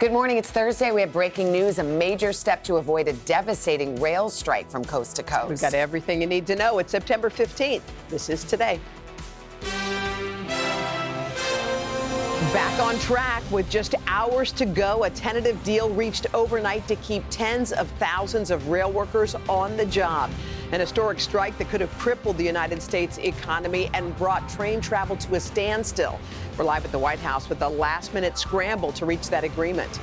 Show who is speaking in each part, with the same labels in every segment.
Speaker 1: Good morning. It's Thursday. We have breaking news a major step to avoid a devastating rail strike from coast to coast.
Speaker 2: We've got everything you need to know. It's September 15th. This is today. Back on track with just hours to go. A tentative deal reached overnight to keep tens of thousands of rail workers on the job. An historic strike that could have crippled the United States economy and brought train travel to a standstill. We're live at the White House with a last minute scramble to reach that agreement.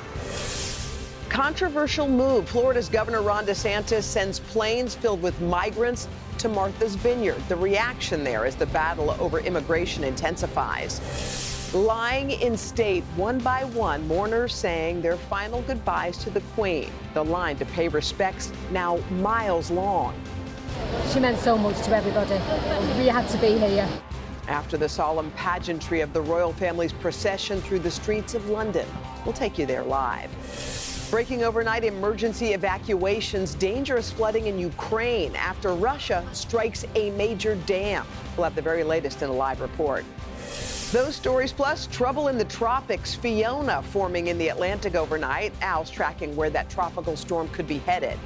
Speaker 2: Controversial move. Florida's Governor Ron DeSantis sends planes filled with migrants to Martha's Vineyard. The reaction there as the battle over immigration intensifies. Lying in state, one by one, mourners saying their final goodbyes to the Queen. The line to pay respects now miles long.
Speaker 3: She meant so much to everybody. We had to be here.
Speaker 2: After the solemn pageantry of the royal family's procession through the streets of London, we'll take you there live. Breaking overnight emergency evacuations, dangerous flooding in Ukraine after Russia strikes a major dam. We'll have the very latest in a live report. Those stories plus trouble in the tropics. Fiona forming in the Atlantic overnight. Al's tracking where that tropical storm could be headed.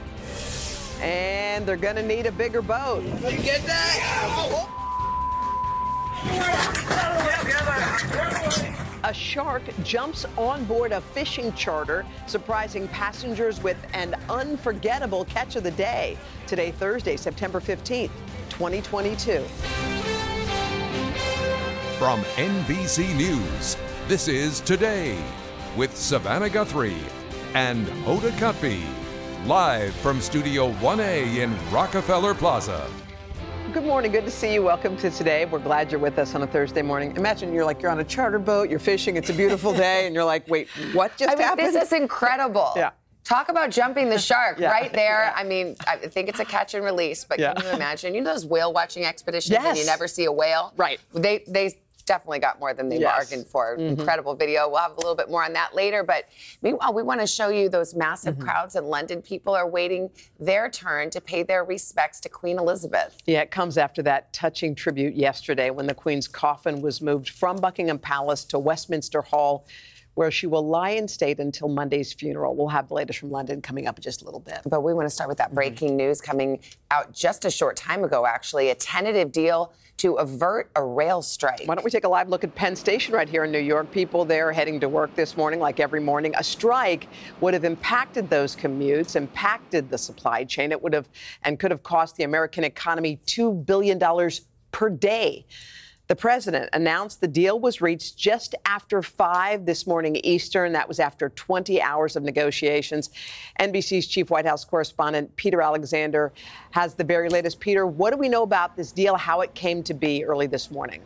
Speaker 2: And they're going to need a bigger boat.
Speaker 4: You get that?
Speaker 2: A shark jumps on board a fishing charter, surprising passengers with an unforgettable catch of the day. Today, Thursday, September 15th, 2022.
Speaker 5: From NBC News, this is Today with Savannah Guthrie and Hoda Kotb, live from Studio 1A in Rockefeller Plaza.
Speaker 2: Good morning. Good to see you. Welcome to today. We're glad you're with us on a Thursday morning. Imagine you're like you're on a charter boat, you're fishing, it's a beautiful day, and you're like, wait, what just
Speaker 1: I mean,
Speaker 2: happened?
Speaker 1: this is incredible.
Speaker 2: Yeah.
Speaker 1: Talk about jumping the shark
Speaker 2: Yeah.
Speaker 1: right there. I mean, I think it's a catch and release, but
Speaker 2: Yeah.
Speaker 1: can you imagine? You know those whale watching expeditions and you never see a whale?
Speaker 2: Right.
Speaker 1: They they definitely got more than they
Speaker 2: Yes.
Speaker 1: bargained for.
Speaker 2: Mhm.
Speaker 1: Incredible video. We'll have a little bit more on that later. But meanwhile, we want to show you those massive
Speaker 2: Mm-hmm.
Speaker 1: crowds in London. People are waiting their turn to pay their respects to Queen Elizabeth.
Speaker 2: Yeah, it comes after that touching tribute yesterday when the Queen's coffin was moved from Buckingham Palace to Westminster Hall, where she will lie in state until Monday's funeral. We'll have the latest from London coming up in just a little bit.
Speaker 1: But we want to start with that mm-hmm. breaking news coming out just a short time ago, actually. A tentative deal to avert a rail strike.
Speaker 2: Why don't we take a live look at Penn Station right here in New York? People there heading to work this morning, like every morning. A strike would have impacted those commutes, impacted the supply chain. It would have and could have cost the American economy $2 billion per day. The president announced the deal was reached just after 5 this morning Eastern. That was after 20 hours of negotiations. NBC's chief White House correspondent Peter Alexander has the very latest. Peter, what do we know about this deal, how it came to be early this morning?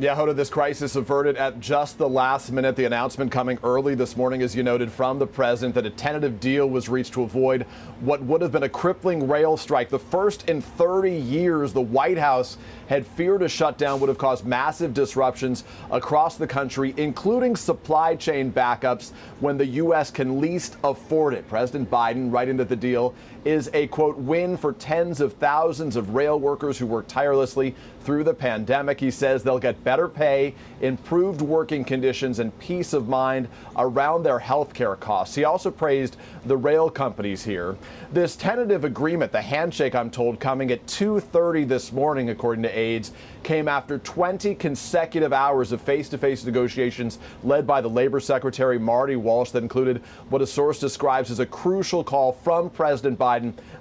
Speaker 6: Yeah, Hoda, this crisis averted at just the last minute. The announcement coming early this morning, as you noted, from the president that a tentative deal was reached to avoid what would have been a crippling rail strike. The first in 30 years the White House had feared a shutdown would have caused massive disruptions across the country, including supply chain backups when the U.S. can least afford it. President Biden writing that the deal is a quote win for tens of thousands of rail workers who worked tirelessly through the pandemic. He says they'll get better pay, improved working conditions, and peace of mind around their health care costs. He also praised the rail companies here. This tentative agreement, the handshake, I'm told, coming at 2:30 this morning, according to aides, came after 20 consecutive hours of face-to-face negotiations led by the Labor Secretary Marty Walsh that included what a source describes as a crucial call from President Biden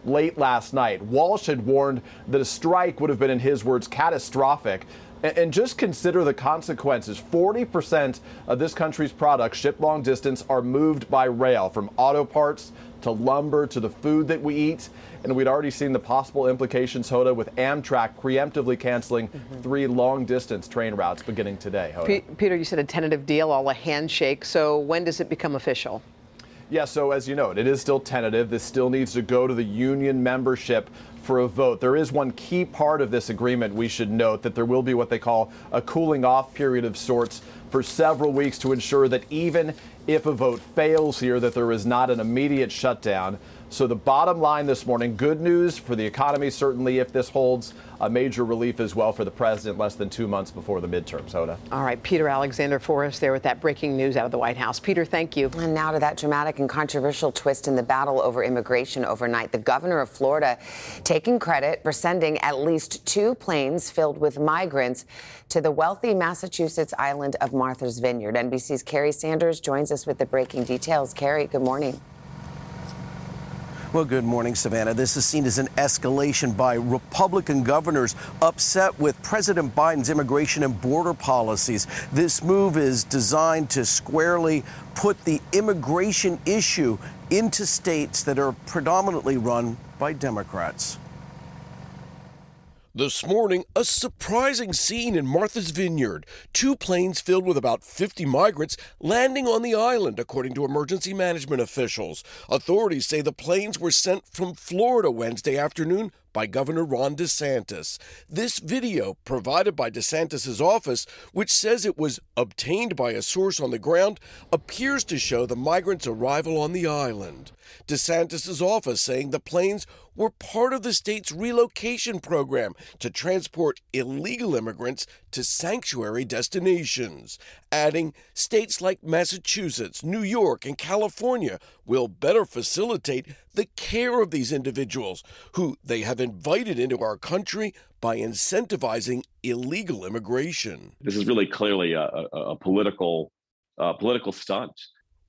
Speaker 6: late last night. Walsh had warned that a strike would have been, in his words, catastrophic. And just consider the consequences. 40% of this country's products shipped long distance are moved by rail, from auto parts to lumber to the food that we eat. And we'd already seen the possible implications, Hoda, with Amtrak preemptively canceling mm-hmm. three long distance train routes beginning today.
Speaker 2: P- Peter, you said a tentative deal, all a handshake. So when does it become official?
Speaker 6: Yeah, so as you know, it is still tentative. This still needs to go to the union membership for a vote. There is one key part of this agreement we should note that there will be what they call a cooling off period of sorts for several weeks to ensure that even if a vote fails here that there is not an immediate shutdown. So the bottom line this morning, good news for the economy, certainly if this holds a major relief as well for the president less than two months before the midterms. Hoda.
Speaker 2: All right, Peter Alexander for us there with that breaking news out of the White House. Peter, thank you.
Speaker 1: And now to that dramatic and controversial twist in the battle over immigration overnight. The governor of Florida taking credit for sending at least two planes filled with migrants to the wealthy Massachusetts island of Martha's Vineyard. NBC's Kerry Sanders joins us with the breaking details. Kerry, good morning.
Speaker 7: Well, good morning, Savannah. This is seen as an escalation by Republican governors upset with President Biden's immigration and border policies. This move is designed to squarely put the immigration issue into states that are predominantly run by Democrats.
Speaker 8: This morning, a surprising scene in Martha's Vineyard. Two planes filled with about 50 migrants landing on the island, according to emergency management officials. Authorities say the planes were sent from Florida Wednesday afternoon by Governor Ron DeSantis. This video, provided by DeSantis' office, which says it was obtained by a source on the ground, appears to show the migrants' arrival on the island. DeSantis' office saying the planes were part of the state's relocation program to transport illegal immigrants to sanctuary destinations, adding states like Massachusetts, New York, and California will better facilitate the care of these individuals who they have invited into our country by incentivizing illegal immigration.
Speaker 9: This is really clearly a, a, a political uh, political stunt.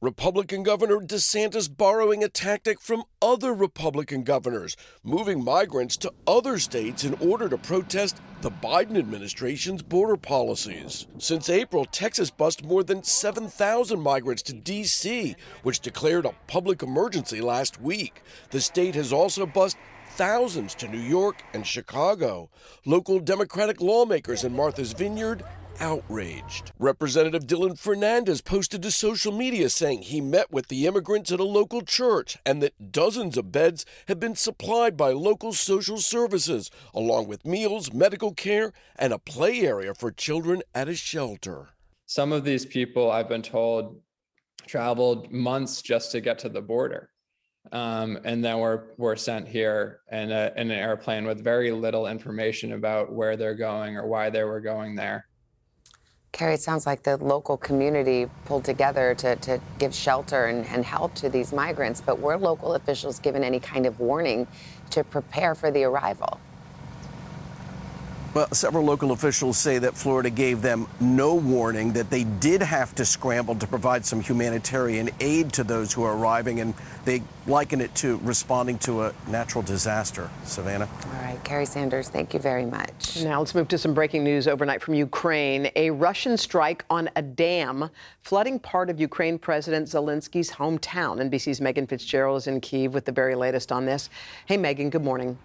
Speaker 8: Republican Governor DeSantis borrowing a tactic from other Republican governors, moving migrants to other states in order to protest the Biden administration's border policies. Since April, Texas bussed more than 7,000 migrants to D.C., which declared a public emergency last week. The state has also bussed thousands to New York and Chicago. Local Democratic lawmakers in Martha's Vineyard outraged. Representative Dylan Fernandez posted to social media saying he met with the immigrants at a local church and that dozens of beds have been supplied by local social services, along with meals, medical care, and a play area for children at a shelter.
Speaker 10: Some of these people, I've been told, traveled months just to get to the border. Um, and then we're, we're sent here in, a, in an airplane with very little information about where they're going or why they were going there.
Speaker 1: Kerry, it sounds like the local community pulled together to, to give shelter and, and help to these migrants, but were local officials given any kind of warning to prepare for the arrival?
Speaker 7: Well, several local officials say that Florida gave them no warning, that they did have to scramble to provide some humanitarian aid to those who are arriving, and they liken it to responding to a natural disaster. Savannah?
Speaker 1: All right, Kerry Sanders, thank you very much.
Speaker 2: Now let's move to some breaking news overnight from Ukraine. A Russian strike on a dam flooding part of Ukraine President Zelensky's hometown. NBC's Megan Fitzgerald is in Kiev with the very latest on this. Hey, Megan, good morning.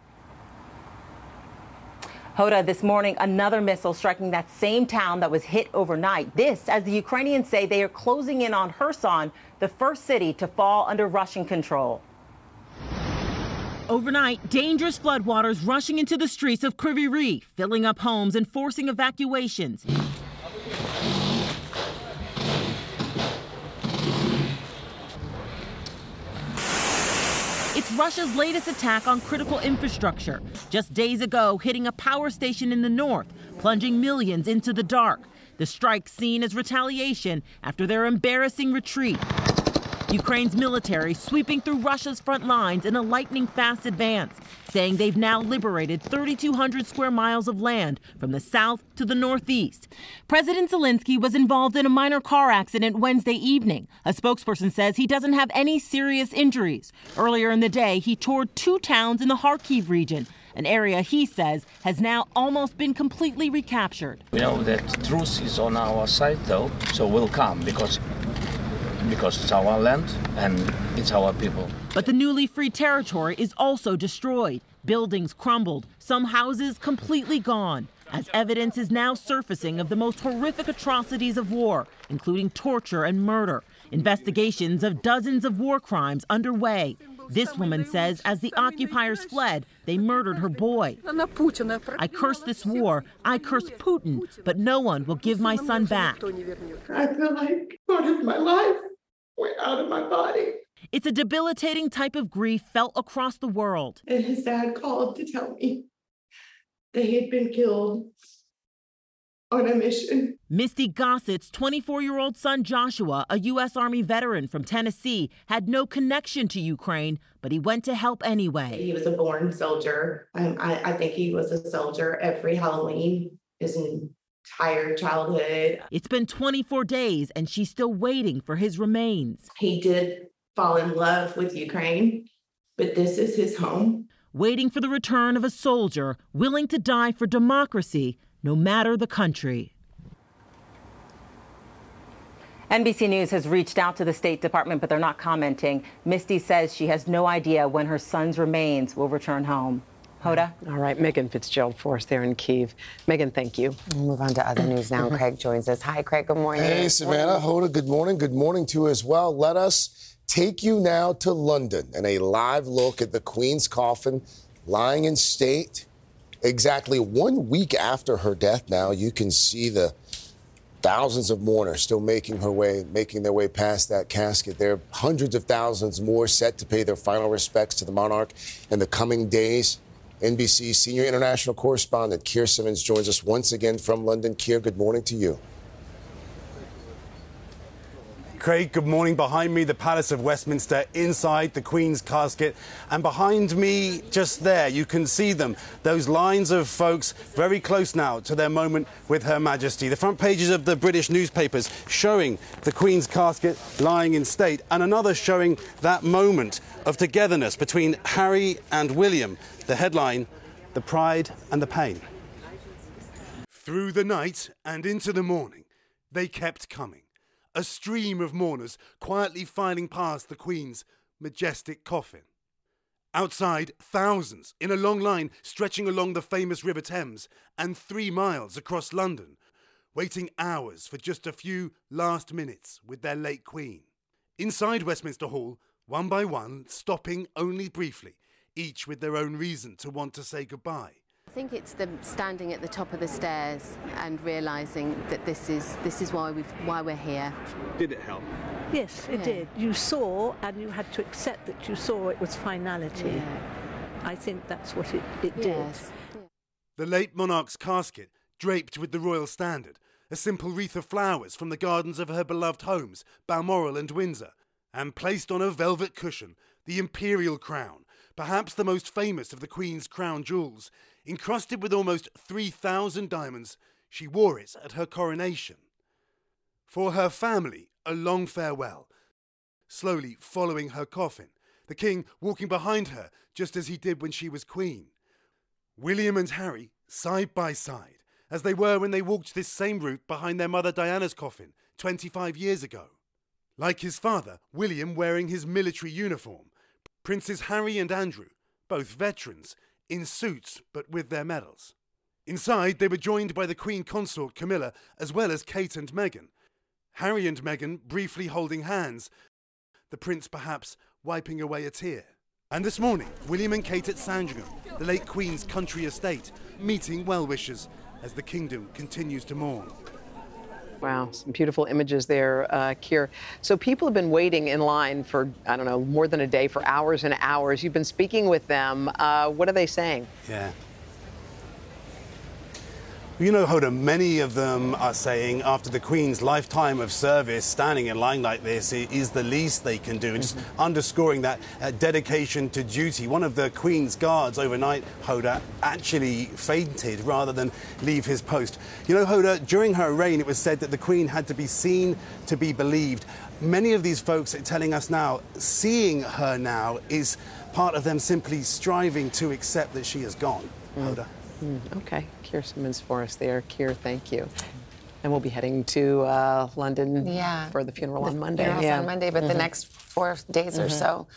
Speaker 11: Hoda, this morning, another missile striking that same town that was hit overnight. This, as the Ukrainians say, they are closing in on Kherson, the first city to fall under Russian control.
Speaker 12: Overnight, dangerous floodwaters rushing into the streets of Kryvyi Rih, filling up homes and forcing evacuations. Russia's latest attack on critical infrastructure, just days ago hitting a power station in the north, plunging millions into the dark. The strike seen as retaliation after their embarrassing retreat. Ukraine's military sweeping through Russia's front lines in a lightning fast advance, saying they've now liberated 3,200 square miles of land from the south to the northeast. President Zelensky was involved in a minor car accident Wednesday evening. A spokesperson says he doesn't have any serious injuries. Earlier in the day, he toured two towns in the Kharkiv region an area he says has now almost been completely recaptured.
Speaker 13: We know that truth is on our side, though, so we'll come because because it's our land and it's our people.
Speaker 12: But the newly free territory is also destroyed. Buildings crumbled, some houses completely gone, as evidence is now surfacing of the most horrific atrocities of war, including torture and murder. Investigations of dozens of war crimes underway. This woman says as the occupiers fled, they murdered her boy. I curse this war, I curse Putin, but no one will give my son back.
Speaker 14: I feel like part of my life went out of my body.
Speaker 12: It's a debilitating type of grief felt across the world.
Speaker 14: And his dad called to tell me that he had been killed on a mission.
Speaker 12: Misty Gossett's 24 year old son Joshua, a U.S. Army veteran from Tennessee, had no connection to Ukraine, but he went to help anyway.
Speaker 14: He was a born soldier. Um, I, I think he was a soldier every Halloween his entire childhood.
Speaker 12: It's been 24 days, and she's still waiting for his remains.
Speaker 14: He did fall in love with Ukraine, but this is his home.
Speaker 12: Waiting for the return of a soldier willing to die for democracy, no matter the country.
Speaker 11: NBC News has reached out to the State Department, but they're not commenting. Misty says she has no idea when her son's remains will return home. Hoda?
Speaker 2: All right, Megan Fitzgerald for us there in Kiev. Megan, thank you.
Speaker 1: We'll move on to other news now. Mm-hmm. Craig joins us. Hi, Craig. Good morning.
Speaker 15: Hey, Savannah. Hoda, good morning. Good morning to you as well. Let us take you now to London and a live look at the Queen's coffin lying in state. Exactly one week after her death now, you can see the thousands of mourners still making her way, making their way past that casket. There are hundreds of thousands more set to pay their final respects to the monarch in the coming days. NBC senior international correspondent Keir Simmons joins us once again from London. Keir, good morning to you.
Speaker 16: Craig, good morning. Behind me, the Palace of Westminster, inside the Queen's casket. And behind me, just there, you can see them. Those lines of folks very close now to their moment with Her Majesty. The front pages of the British newspapers showing the Queen's casket lying in state, and another showing that moment of togetherness between Harry and William. The headline The Pride and the Pain. Through the night and into the morning, they kept coming a stream of mourners quietly filing past the Queen's majestic coffin. Outside, thousands in a long line stretching along the famous River Thames and three miles across London, waiting hours for just a few last minutes with their late Queen. Inside Westminster Hall, one by one, stopping only briefly, each with their own reason to want to say goodbye.
Speaker 17: I think it's the standing at the top of the stairs and realizing that this is this is why we why we're here.
Speaker 16: Did it help?
Speaker 18: Yes, it
Speaker 17: Yeah.
Speaker 18: did. You saw, and you had to accept that you saw it was finality.
Speaker 17: Yeah.
Speaker 18: I think that's what it, it
Speaker 17: Yes.
Speaker 16: The late monarch's casket, draped with the royal standard, a simple wreath of flowers from the gardens of her beloved homes, Balmoral and Windsor, and placed on a velvet cushion, the imperial crown, perhaps the most famous of the Queen's crown jewels, encrusted with almost 3,000 diamonds, she wore it at her coronation. For her family, a long farewell, slowly following her coffin, the king walking behind her just as he did when she was queen. William and Harry, side by side, as they were when they walked this same route behind their mother Diana's coffin 25 years ago. Like his father, William wearing his military uniform, Princes Harry and Andrew, both veterans, in suits but with their medals. Inside, they were joined by the Queen Consort Camilla as well as Kate and Meghan. Harry and Meghan briefly holding hands, the prince perhaps wiping away a tear. And this morning, William and Kate at Sandringham, the late Queen's country estate, meeting well wishers as the kingdom continues to mourn.
Speaker 2: Wow, some beautiful images there, uh, Keir. So people have been waiting in line for, I don't know, more than a day, for hours and hours. You've been speaking with them. Uh, what are they saying?
Speaker 16: Yeah. You know, Hoda, many of them are saying after the Queen's lifetime of service, standing in line like this is the least they can do. And just underscoring that uh, dedication to duty. One of the Queen's guards overnight, Hoda, actually fainted rather than leave his post. You know, Hoda, during her reign, it was said that the Queen had to be seen to be believed. Many of these folks are telling us now, seeing her now is part of them simply striving to accept that she is gone. Hoda.
Speaker 2: Mm, okay, Keir Simmons for us there. Keir, thank you. And we'll be heading to uh, London
Speaker 1: Yeah.
Speaker 2: for the funeral on Monday.
Speaker 1: Funeral's
Speaker 2: yeah.
Speaker 1: on Monday, but the
Speaker 2: Mhm.
Speaker 1: next four days or
Speaker 2: Mhm.
Speaker 1: so,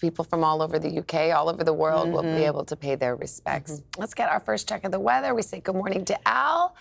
Speaker 1: people from all over the UK, all over the world, will be
Speaker 2: Mhm.
Speaker 1: able to pay their respects. Let's get our first check of the weather. We say good morning to Al.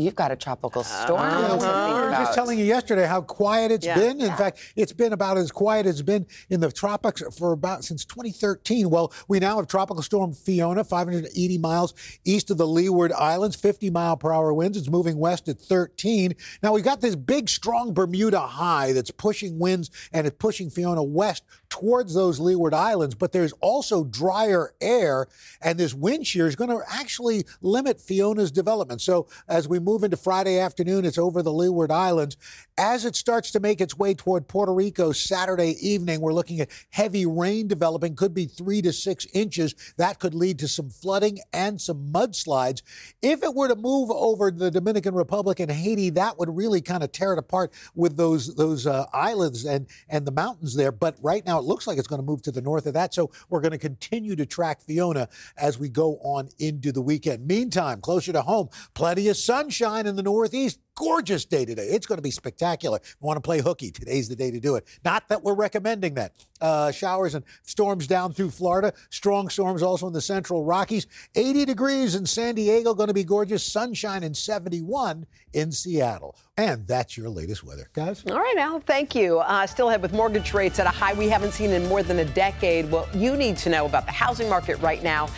Speaker 1: You've got a tropical uh-huh. storm to think
Speaker 19: we were just telling you yesterday how quiet it's
Speaker 1: Yeah.
Speaker 19: been. In
Speaker 1: Yeah.
Speaker 19: fact, it's been about as quiet as it's been in the tropics for about since 2013. Well, we now have tropical storm Fiona, 580 miles east of the Leeward Islands, 50 mile per hour winds. It's moving west at 13. Now we've got this big, strong Bermuda high that's pushing winds and it's pushing Fiona west towards those Leeward Islands. But there's also drier air, and this wind shear is going to actually limit Fiona's development. So as we move into Friday afternoon, it's over the Leeward Islands. As it starts to make its way toward Puerto Rico Saturday evening, we're looking at heavy rain developing, could be three to six inches. That could lead to some flooding and some mudslides. If it were to move over the Dominican Republic and Haiti, that would really kind of tear it apart with those those uh, islands and and the mountains there. But right now, it looks like it's going to move to the north of that. So we're going to continue to track Fiona as we go on into the weekend. Meantime, closer to home, plenty of sunshine in the northeast. Gorgeous day today. It's going to be spectacular. If you want to play hooky, today's the day to do it. Not that we're recommending that. Uh, showers and storms down through Florida. Strong storms also in the central Rockies. 80 degrees in San Diego, going to be gorgeous. Sunshine in 71 in Seattle. And that's your latest weather, guys.
Speaker 2: All right, Al, thank you. Uh, still ahead with mortgage rates at a high we haven't seen in more than a decade. What you need to know about the housing market right now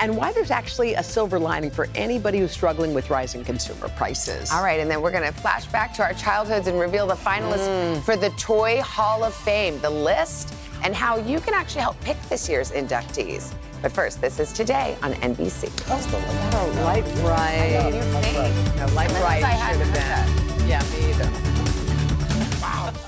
Speaker 2: and why there's actually a silver lining for anybody who's struggling with rising consumer prices.
Speaker 1: All right, and then we're going to flash back to our childhoods and reveal the finalists
Speaker 2: Mm.
Speaker 1: for the Toy Hall of Fame, the list, and how you can actually help pick this year's inductees. But first, this is today on NBC.
Speaker 2: Oh, light bright.
Speaker 1: I know, your face.
Speaker 2: No, light
Speaker 1: Unless
Speaker 2: bright
Speaker 1: I
Speaker 2: should have
Speaker 1: heard
Speaker 2: been. Yeah, me either.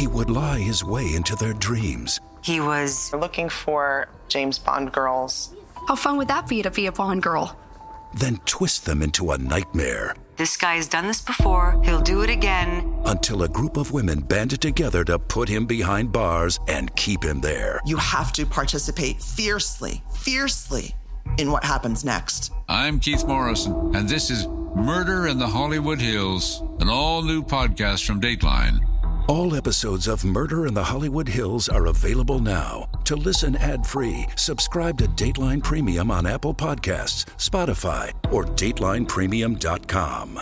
Speaker 20: He would lie his way into their dreams.
Speaker 21: He was looking for James Bond girls.
Speaker 22: How fun would that be to be a Bond girl?
Speaker 20: then twist them into a nightmare
Speaker 21: This guy has done this before. He'll do it again.
Speaker 20: until a group of women banded together to put him behind bars and keep him there.
Speaker 23: You have to participate fiercely, fiercely in what happens next.
Speaker 5: I'm Keith Morrison, and this is Murder in the Hollywood Hills, an all new podcast from Dateline.
Speaker 20: All episodes of Murder in the Hollywood Hills are available now. To listen ad-free, subscribe to Dateline Premium on Apple Podcasts, Spotify, or datelinepremium.com.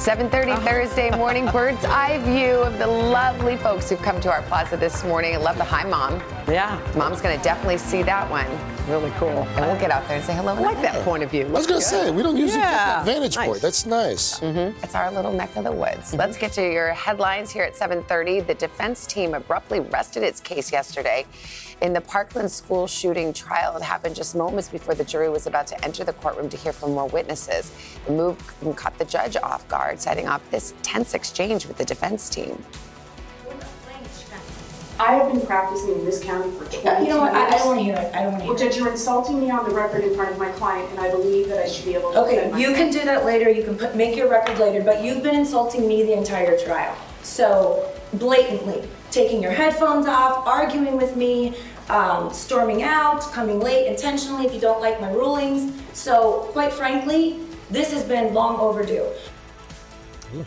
Speaker 1: 7:30 uh-huh. Thursday morning, bird's eye view of the lovely folks who've come to our plaza this morning. I love the hi, mom.
Speaker 2: Yeah,
Speaker 1: mom's going to definitely see that one.
Speaker 2: Really cool.
Speaker 1: And we'll get out there and say hello.
Speaker 2: I like that point of view.
Speaker 15: I was going to say, we don't usually get that vantage
Speaker 1: Nice.
Speaker 15: point. That's nice.
Speaker 1: Mm-hmm. It's our little neck of the woods. Let's get to your headlines here at 7:30. The defense team abruptly rested its case yesterday in the Parkland school shooting trial. It happened just moments before the jury was about to enter the courtroom to hear from more witnesses. The move caught the judge off guard, setting off this tense exchange with the defense team.
Speaker 24: I have been practicing in this county for 20 years.
Speaker 25: You know what? I- I don't wanna hear it. I don't wanna hear
Speaker 24: Well, Judge, you're insulting me on the record in front of my client, and I believe that I should be able to
Speaker 25: Okay, you
Speaker 24: myself.
Speaker 25: can do that later. You can put, make your record later, but you've been insulting me the entire trial. So blatantly, taking your headphones off, arguing with me, um, storming out, coming late intentionally if you don't like my rulings. So quite frankly, this has been long overdue.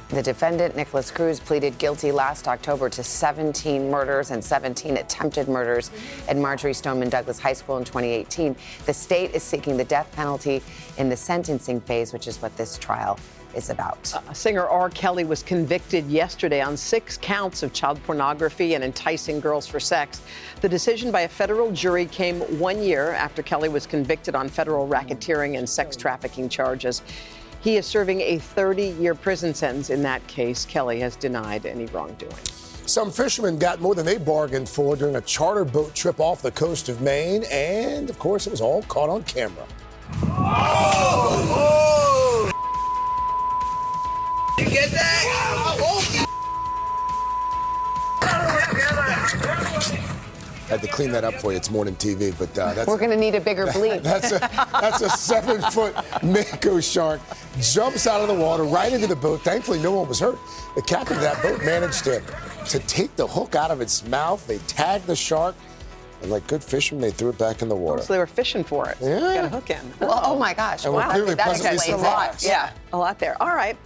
Speaker 1: The defendant, Nicholas Cruz, pleaded guilty last October to 17 murders and 17 attempted murders at Marjory Stoneman Douglas High School in 2018. The state is seeking the death penalty in the sentencing phase, which is what this trial is about.
Speaker 2: Uh, singer R. Kelly was convicted yesterday on six counts of child pornography and enticing girls for sex. The decision by a federal jury came one year after Kelly was convicted on federal racketeering and sex trafficking charges. He is serving a 30 year prison sentence in that case. Kelly has denied any wrongdoing.
Speaker 15: Some fishermen got more than they bargained for during a charter boat trip off the coast of Maine, and of course, it was all caught on camera.
Speaker 4: Oh! oh. You get that?
Speaker 15: Had to clean that up for you. It's morning TV, but uh, that's
Speaker 1: We're going to need a bigger bleep.
Speaker 15: that's a that's a seven foot mako shark jumps out of the water right into the boat. Thankfully, no one was hurt. The captain of that boat managed to to take the hook out of its mouth. They tagged the shark, and like good fishermen, they threw it back in the water.
Speaker 2: So they were fishing for it.
Speaker 15: Yeah.
Speaker 2: Got a hook in.
Speaker 1: Well, oh my gosh.
Speaker 15: And we're
Speaker 1: wow.
Speaker 15: clearly
Speaker 1: that
Speaker 15: pleasantly
Speaker 1: explains it.
Speaker 15: surprised.
Speaker 2: Yeah, a lot there. All right.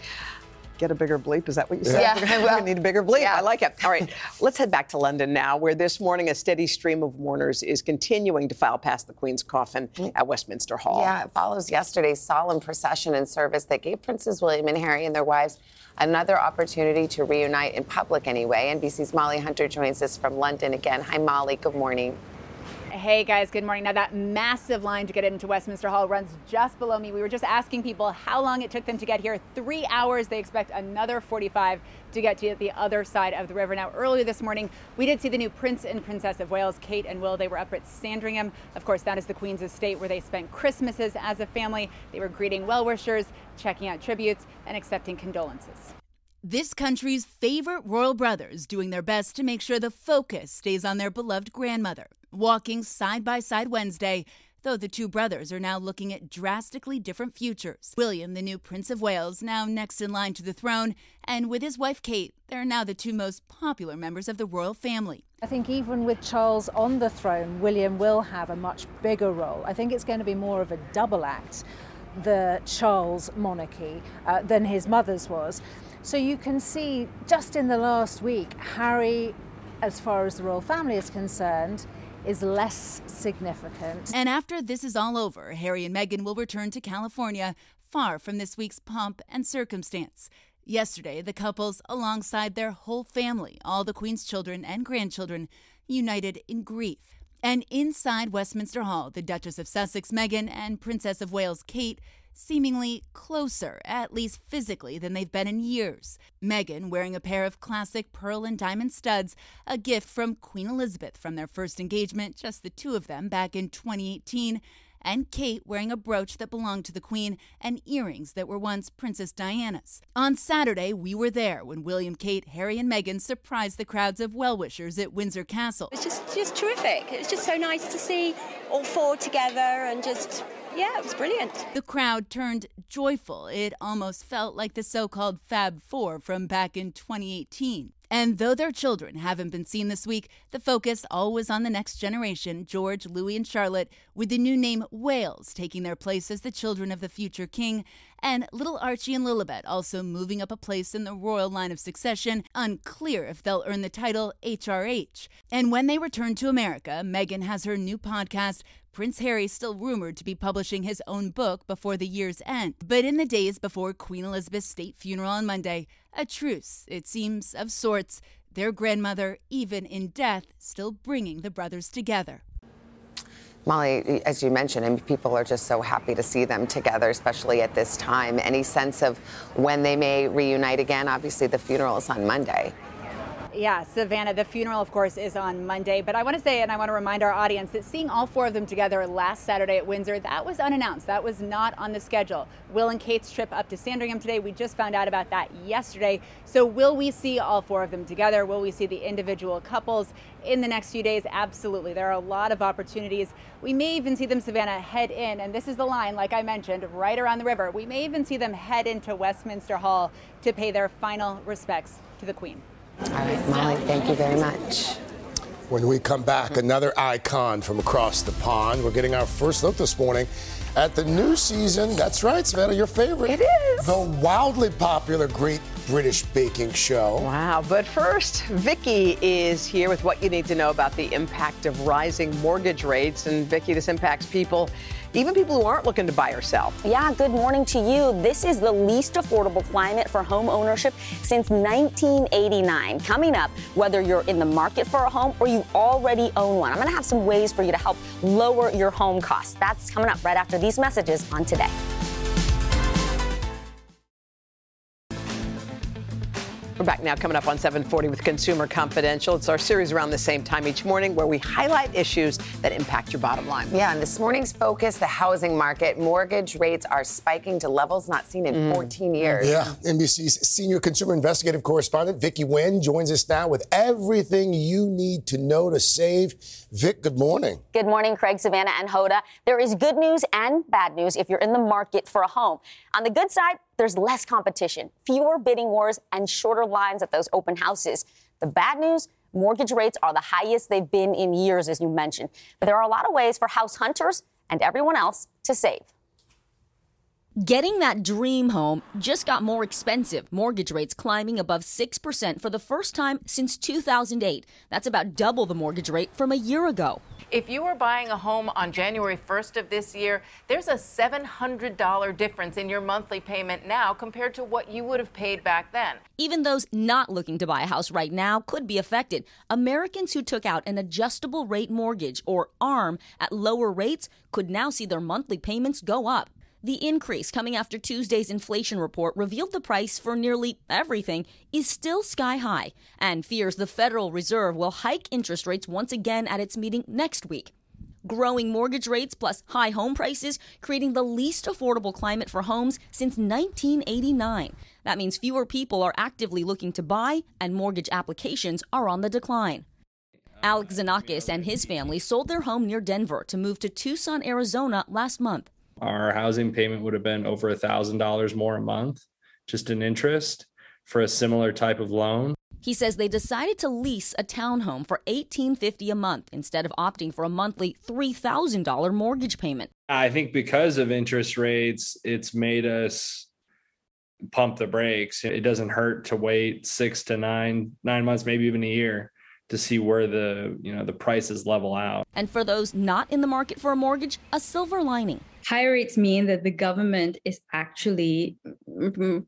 Speaker 2: Get a bigger bleep. Is that what you said?
Speaker 1: Yeah.
Speaker 2: We're going to need a bigger bleep. I like it. All right. Let's head back to London now, where this morning a steady stream of mourners is continuing to file past the Queen's coffin mm. at Westminster Hall.
Speaker 1: Yeah, it follows yesterday's solemn procession and service that gave Princes William and Harry and their wives another opportunity to reunite in public anyway. NBC's Molly Hunter joins us from London again. Hi, Molly. Good morning.
Speaker 26: Hey guys, good morning. Now that massive line to get into Westminster Hall runs just below me. We were just asking people how long it took them to get here. Three hours. They expect another 45 to get to the other side of the river. Now, earlier this morning, we did see the new Prince and Princess of Wales, Kate and Will. They were up at Sandringham. Of course, that is the Queen's estate where they spent Christmases as a family. They were greeting well wishers, checking out tributes, and accepting condolences.
Speaker 27: This country's favorite royal brothers doing their best to make sure the focus stays on their beloved grandmother, walking side by side Wednesday, though the two brothers are now looking at drastically different futures. William, the new Prince of Wales, now next in line to the throne, and with his wife Kate, they're now the two most popular members of the royal family.
Speaker 28: I think even with Charles on the throne, William will have a much bigger role. I think it's going to be more of a double act, the Charles monarchy, uh, than his mother's was. So you can see just in the last week, Harry, as far as the royal family is concerned, is less significant.
Speaker 27: And after this is all over, Harry and Meghan will return to California, far from this week's pomp and circumstance. Yesterday, the couples, alongside their whole family, all the Queen's children and grandchildren, united in grief. And inside Westminster Hall, the Duchess of Sussex, Meghan, and Princess of Wales, Kate, seemingly closer, at least physically, than they've been in years. Meghan wearing a pair of classic pearl and diamond studs, a gift from Queen Elizabeth from their first engagement, just the two of them back in 2018. And Kate wearing a brooch that belonged to the Queen and earrings that were once Princess Diana's. On Saturday, we were there when William, Kate, Harry, and Meghan surprised the crowds of well wishers at Windsor Castle.
Speaker 29: It's just just terrific. It's just so nice to see all four together and just yeah, it was brilliant.
Speaker 27: The crowd turned joyful. It almost felt like the so called Fab Four from back in 2018. And though their children haven't been seen this week, the focus always on the next generation George, Louis, and Charlotte, with the new name Wales taking their place as the children of the future king, and little Archie and Lilibet also moving up a place in the royal line of succession, unclear if they'll earn the title HRH. And when they return to America, Meghan has her new podcast. Prince Harry still rumored to be publishing his own book before the year's end. But in the days before Queen Elizabeth's state funeral on Monday, a truce, it seems, of sorts, their grandmother, even in death, still bringing the brothers together.
Speaker 1: Molly, as you mentioned, I mean, people are just so happy to see them together, especially at this time. Any sense of when they may reunite again? Obviously, the funeral is on Monday.
Speaker 26: Yeah, Savannah, the funeral, of course, is on Monday. But I want to say, and I want to remind our audience, that seeing all four of them together last Saturday at Windsor, that was unannounced. That was not on the schedule. Will and Kate's trip up to Sandringham today, we just found out about that yesterday. So, will we see all four of them together? Will we see the individual couples in the next few days? Absolutely. There are a lot of opportunities. We may even see them, Savannah, head in, and this is the line, like I mentioned, right around the river. We may even see them head into Westminster Hall to pay their final respects to the Queen.
Speaker 1: All right, Molly, thank you very much.
Speaker 15: When we come back, another icon from across the pond. We're getting our first look this morning at the new season. That's right, Savannah, your favorite.
Speaker 2: It is.
Speaker 15: The wildly popular Great British Baking Show.
Speaker 2: Wow. But first, Vicky is here with what you need to know about the impact of rising mortgage rates. And Vicky, this impacts people even people who aren't looking to buy or sell.
Speaker 30: Yeah, good morning to you. This is the least affordable climate for home ownership since 1989. Coming up, whether you're in the market for a home or you already own one, I'm going to have some ways for you to help lower your home costs. That's coming up right after these messages on today.
Speaker 2: Back now coming up on 740 with Consumer Confidential. It's our series around the same time each morning where we highlight issues that impact your bottom line.
Speaker 1: Yeah, and this morning's focus, the housing market. Mortgage rates are spiking to levels not seen in mm. 14 years.
Speaker 15: Yeah, NBC's senior consumer investigative correspondent Vicky Nguyen joins us now with everything you need to know to save. Vic, good morning.
Speaker 30: Good morning, Craig, Savannah, and Hoda. There is good news and bad news if you're in the market for a home. On the good side, there's less competition, fewer bidding wars, and shorter lines at those open houses. The bad news mortgage rates are the highest they've been in years, as you mentioned. But there are a lot of ways for house hunters and everyone else to save.
Speaker 31: Getting that dream home just got more expensive. Mortgage rates climbing above 6% for the first time since 2008. That's about double the mortgage rate from a year ago.
Speaker 32: If you were buying a home on January 1st of this year, there's a $700 difference in your monthly payment now compared to what you would have paid back then.
Speaker 31: Even those not looking to buy a house right now could be affected. Americans who took out an adjustable rate mortgage or ARM at lower rates could now see their monthly payments go up. The increase coming after Tuesday's inflation report revealed the price for nearly everything is still sky high and fears the Federal Reserve will hike interest rates once again at its meeting next week. Growing mortgage rates plus high home prices creating the least affordable climate for homes since 1989. That means fewer people are actively looking to buy and mortgage applications are on the decline. Alex Zanakis and his family sold their home near Denver to move to Tucson, Arizona last month.
Speaker 33: Our housing payment would have been over a thousand dollars more a month, just in interest for a similar type of loan.
Speaker 31: He says they decided to lease a townhome for 1850 a month instead of opting for a monthly $3,000 mortgage payment.
Speaker 33: I think because of interest rates, it's made us pump the brakes. It doesn't hurt to wait 6 to 9 9 months, maybe even a year to see where the, you know, the prices level out.
Speaker 31: And for those not in the market for a mortgage, a silver lining.
Speaker 34: Higher rates mean that the government is actually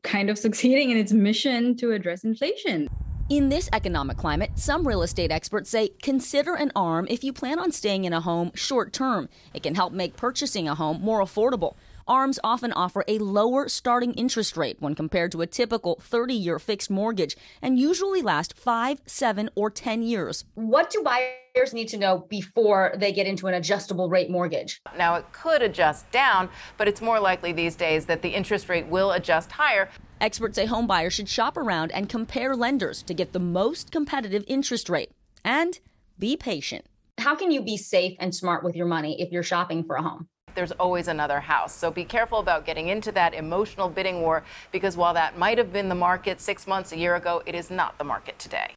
Speaker 34: kind of succeeding in its mission to address inflation.
Speaker 31: In this economic climate, some real estate experts say consider an ARM if you plan on staying in a home short term. It can help make purchasing a home more affordable. ARMs often offer a lower starting interest rate when compared to a typical 30 year fixed mortgage and usually last 5, 7, or 10 years.
Speaker 30: What do buyers need to know before they get into an adjustable rate mortgage?
Speaker 32: Now, it could adjust down, but it's more likely these days that the interest rate will adjust higher.
Speaker 31: Experts say homebuyers should shop around and compare lenders to get the most competitive interest rate. And be patient.
Speaker 30: How can you be safe and smart with your money if you're shopping for a home?
Speaker 32: There's always another house. So be careful about getting into that emotional bidding war because while that might have been the market six months, a year ago, it is not the market today.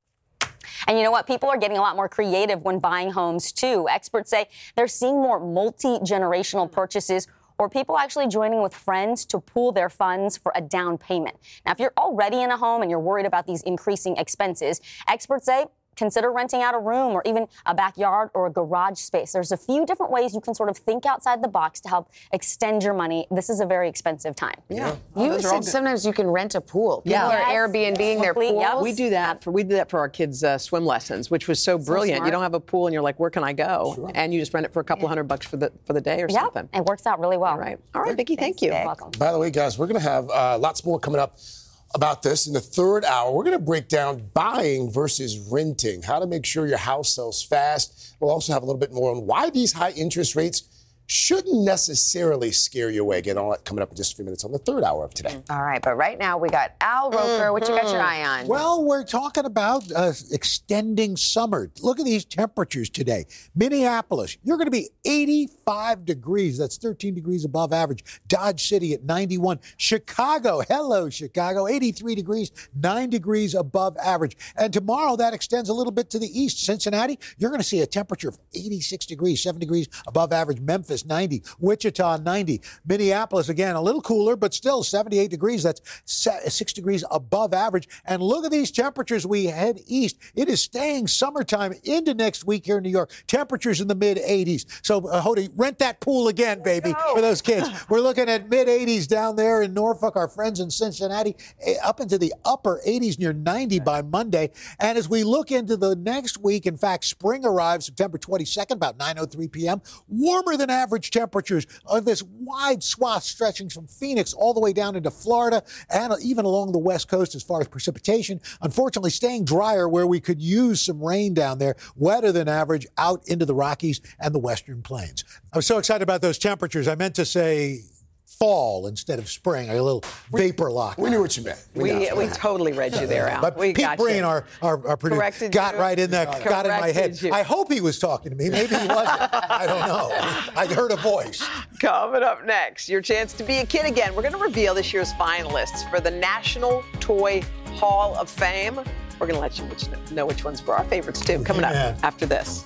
Speaker 30: And you know what? People are getting a lot more creative when buying homes too. Experts say they're seeing more multi generational purchases or people actually joining with friends to pool their funds for a down payment. Now, if you're already in a home and you're worried about these increasing expenses, experts say consider renting out a room or even a backyard or a garage space. There's a few different ways you can sort of think outside the box to help extend your money. This is a very expensive time.
Speaker 1: Yeah. yeah. You said sometimes you can rent a pool. People yeah. are yes. Airbnbing their pools. Yep.
Speaker 2: We do that for we do that for our kids' uh, swim lessons, which was so brilliant. So you don't have a pool and you're like, where can I go? Sure. And you just rent it for a couple yeah. hundred bucks for the for the day or
Speaker 30: yep.
Speaker 2: something.
Speaker 30: It works out really well.
Speaker 2: All right. All right, Vicky, thank you.
Speaker 30: You're welcome.
Speaker 15: By the way, guys, we're going to have uh, lots more coming up about this in the third hour. We're going to break down buying versus renting, how to make sure your house sells fast. We'll also have a little bit more on why these high interest rates shouldn't necessarily scare you away. Again, all that coming up in just a few minutes on the third hour of today.
Speaker 1: All right, but right now we got Al Roker. What you got your eye on?
Speaker 19: Well, we're talking about uh, extending summer. Look at these temperatures today. Minneapolis, you're going to be 85 degrees. That's 13 degrees above average. Dodge City at 91. Chicago, hello, Chicago, 83 degrees, 9 degrees above average. And tomorrow that extends a little bit to the east. Cincinnati, you're going to see a temperature of 86 degrees, 7 degrees above average. Memphis, 90. Wichita, 90. Minneapolis, again, a little cooler, but still 78 degrees. That's 6 degrees above average. And look at these temperatures we head east. It is staying summertime into next week here in New York. Temperatures in the mid 80s. So, uh, Hody, rent that pool again, baby, for those kids. We're looking at mid 80s down there in Norfolk. Our friends in Cincinnati, eh, up into the upper 80s, near 90 by Monday. And as we look into the next week, in fact, spring arrives September 22nd, about 9:03 p.m. Warmer than average temperatures of this wide swath stretching from Phoenix all the way down into Florida and even along the west coast as far as precipitation. Unfortunately, staying drier where we could use some rain down there, wetter than average out into the Rockies and the western plains. I was so excited about those temperatures. I meant to say fall instead of spring. A little vapor lock.
Speaker 15: We knew what you meant.
Speaker 2: We, we, we totally read you there, Al.
Speaker 19: But
Speaker 2: we
Speaker 19: Pete
Speaker 2: got
Speaker 19: Breen,
Speaker 2: you.
Speaker 19: our, our, our producer,
Speaker 2: Corrected
Speaker 19: got
Speaker 2: you.
Speaker 19: right in there, got in my head.
Speaker 2: You.
Speaker 19: I hope he was talking to me. Maybe he wasn't. I don't know. I heard a voice.
Speaker 2: Coming up next, your chance to be a kid again. We're going to reveal this year's finalists for the National Toy Hall of Fame. We're going to let you know which ones were our favorites, too. Coming
Speaker 19: Amen.
Speaker 2: up after this.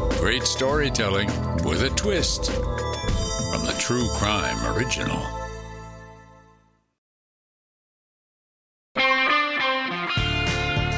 Speaker 5: Great storytelling with a twist from the True Crime Original.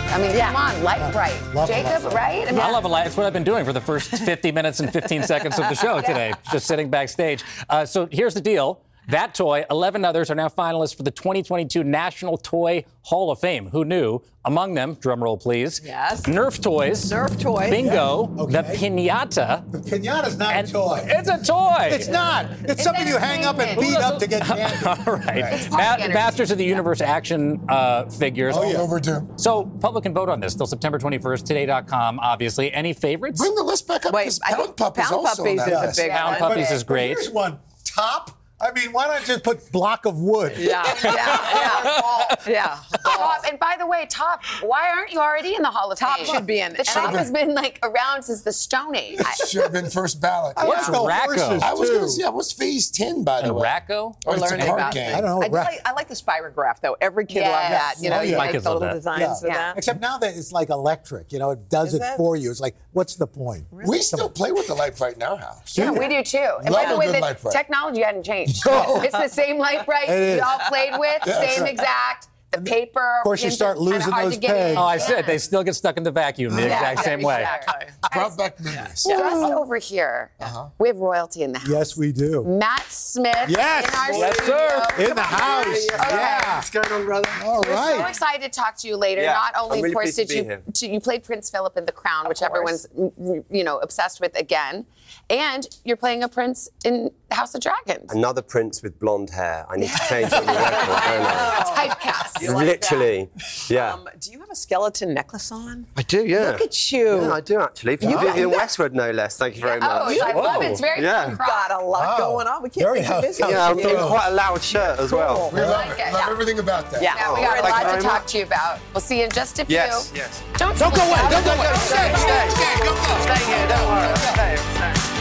Speaker 1: I mean, come on, Lite-Brite.
Speaker 35: Love
Speaker 1: Jacob,
Speaker 35: love
Speaker 1: right? I mean,
Speaker 35: I love it. That's what I've been doing for the first 50 minutes and 15 seconds of the show today, just sitting backstage. Uh, so here's the deal. That toy, 11 others are now finalists for the 2022 National Toy Hall of Fame. Who knew? Among them, drum roll please.
Speaker 2: Yes.
Speaker 35: Nerf toys.
Speaker 2: Nerf toys.
Speaker 35: Bingo.
Speaker 19: Yeah.
Speaker 35: The pinata.
Speaker 19: The pinata's not a toy.
Speaker 35: It's a toy.
Speaker 19: It's not. It's, something you hang up and beat up to get candy.
Speaker 35: All right.
Speaker 19: It's
Speaker 35: Ma- Masters of the Universe action uh, figures.
Speaker 15: Oh, yeah. overdue.
Speaker 35: So, public can vote on this till September 21st. Today.com, obviously. Any favorites?
Speaker 15: Bring the list back up.
Speaker 2: Wait,
Speaker 15: 'cause
Speaker 2: I
Speaker 15: Pound
Speaker 2: think
Speaker 15: Puppy's
Speaker 2: Pound
Speaker 15: also on
Speaker 2: Puppies
Speaker 15: that
Speaker 2: is a
Speaker 15: list.
Speaker 2: big
Speaker 35: Pound
Speaker 2: one.
Speaker 35: Puppies
Speaker 19: But-
Speaker 35: is
Speaker 19: but
Speaker 35: great.
Speaker 19: Here's one. Top. I mean, why not just put block of wood?
Speaker 2: Yeah, yeah, yeah. yeah.
Speaker 1: Top, and by the way, Top, why aren't you already in the Hall of
Speaker 2: Top
Speaker 1: Fame?
Speaker 2: should be in.
Speaker 1: The Top
Speaker 2: I-
Speaker 1: has been like around since the Stone Age. I-
Speaker 15: Should have been first ballot.
Speaker 19: I like the horses,
Speaker 15: I was going to say, I was phase 10, by the
Speaker 35: And
Speaker 15: way.
Speaker 35: Racco?
Speaker 15: Oh,
Speaker 2: We're
Speaker 15: it's
Speaker 2: learning
Speaker 15: card
Speaker 2: about
Speaker 15: game.
Speaker 19: I don't know.
Speaker 2: I, do like, I like the spirograph though. Every kid
Speaker 1: Yes.
Speaker 2: loved that. You know,
Speaker 19: Oh,
Speaker 2: you
Speaker 19: yeah.
Speaker 35: My
Speaker 2: like
Speaker 35: kids
Speaker 2: the
Speaker 35: love
Speaker 2: little
Speaker 35: that.
Speaker 2: designs
Speaker 19: Yeah.
Speaker 2: of that.
Speaker 19: Except now that it's like electric, you know, it does it,
Speaker 2: it?
Speaker 19: for you. It's like, what's the point?
Speaker 15: We still play with the Lite-Brite in our house.
Speaker 1: Yeah, we do too. And by the
Speaker 15: a
Speaker 1: way,
Speaker 15: good
Speaker 1: the
Speaker 15: Lite-Brite.
Speaker 1: technology hadn't changed. It's the same
Speaker 19: Lite-Brite
Speaker 1: we all played with,
Speaker 15: Yeah,
Speaker 1: same exact. The paper.
Speaker 19: Of course, you start losing those
Speaker 1: to get in.
Speaker 19: pegs.
Speaker 35: Oh, I said they still get stuck in the vacuum the
Speaker 1: Yeah,
Speaker 35: exact same way.
Speaker 2: Exactly.
Speaker 15: Brought back memories.
Speaker 1: Just over here,
Speaker 15: Uh-huh.
Speaker 1: we have royalty in the house.
Speaker 19: Yes, we do.
Speaker 1: Matt Smith
Speaker 19: Yes.
Speaker 1: in our
Speaker 19: Yes,
Speaker 1: studio.
Speaker 19: sir. In
Speaker 1: Come
Speaker 19: the
Speaker 1: on,
Speaker 19: house.
Speaker 1: Matt. Okay.
Speaker 19: Yeah.
Speaker 16: What's going on, brother?
Speaker 19: All
Speaker 1: We're so excited to talk to you later.
Speaker 16: Yeah,
Speaker 1: Not only,
Speaker 16: really
Speaker 1: of course, did
Speaker 16: to
Speaker 1: you to, you played Prince Philip in The Crown, which
Speaker 2: course.
Speaker 1: everyone's you know obsessed with again, and you're playing a prince in House of Dragons.
Speaker 36: Another prince with blonde hair. I need to change on the record.
Speaker 1: Typecast.
Speaker 2: You like
Speaker 36: Literally. Yeah.
Speaker 2: Um, do you have a skeleton necklace on?
Speaker 36: I do, yeah.
Speaker 2: Look at you.
Speaker 36: Yeah, I do actually. For
Speaker 2: You-
Speaker 36: Vivienne
Speaker 2: you-
Speaker 36: Westwood, no less. Thank you very much.
Speaker 2: Oh, I love it. It's very
Speaker 36: yeah.
Speaker 2: You've got a lot
Speaker 15: Wow.
Speaker 2: going on. We can't
Speaker 15: Very
Speaker 2: make you
Speaker 15: house-
Speaker 2: busy.
Speaker 36: Yeah, I'm in quite a loud shirt as well.
Speaker 15: We love it. Love everything about that.
Speaker 1: Yeah, we got a
Speaker 36: thank you
Speaker 1: lot to talk
Speaker 36: much.
Speaker 1: to you about. We'll see you in just a few.
Speaker 36: Yes, yes.
Speaker 1: Don't,
Speaker 15: Don't go away. Don't go away.
Speaker 36: Stay, stay, stay.
Speaker 15: Go, go.
Speaker 36: Stay here, don't worry. Stay, stay.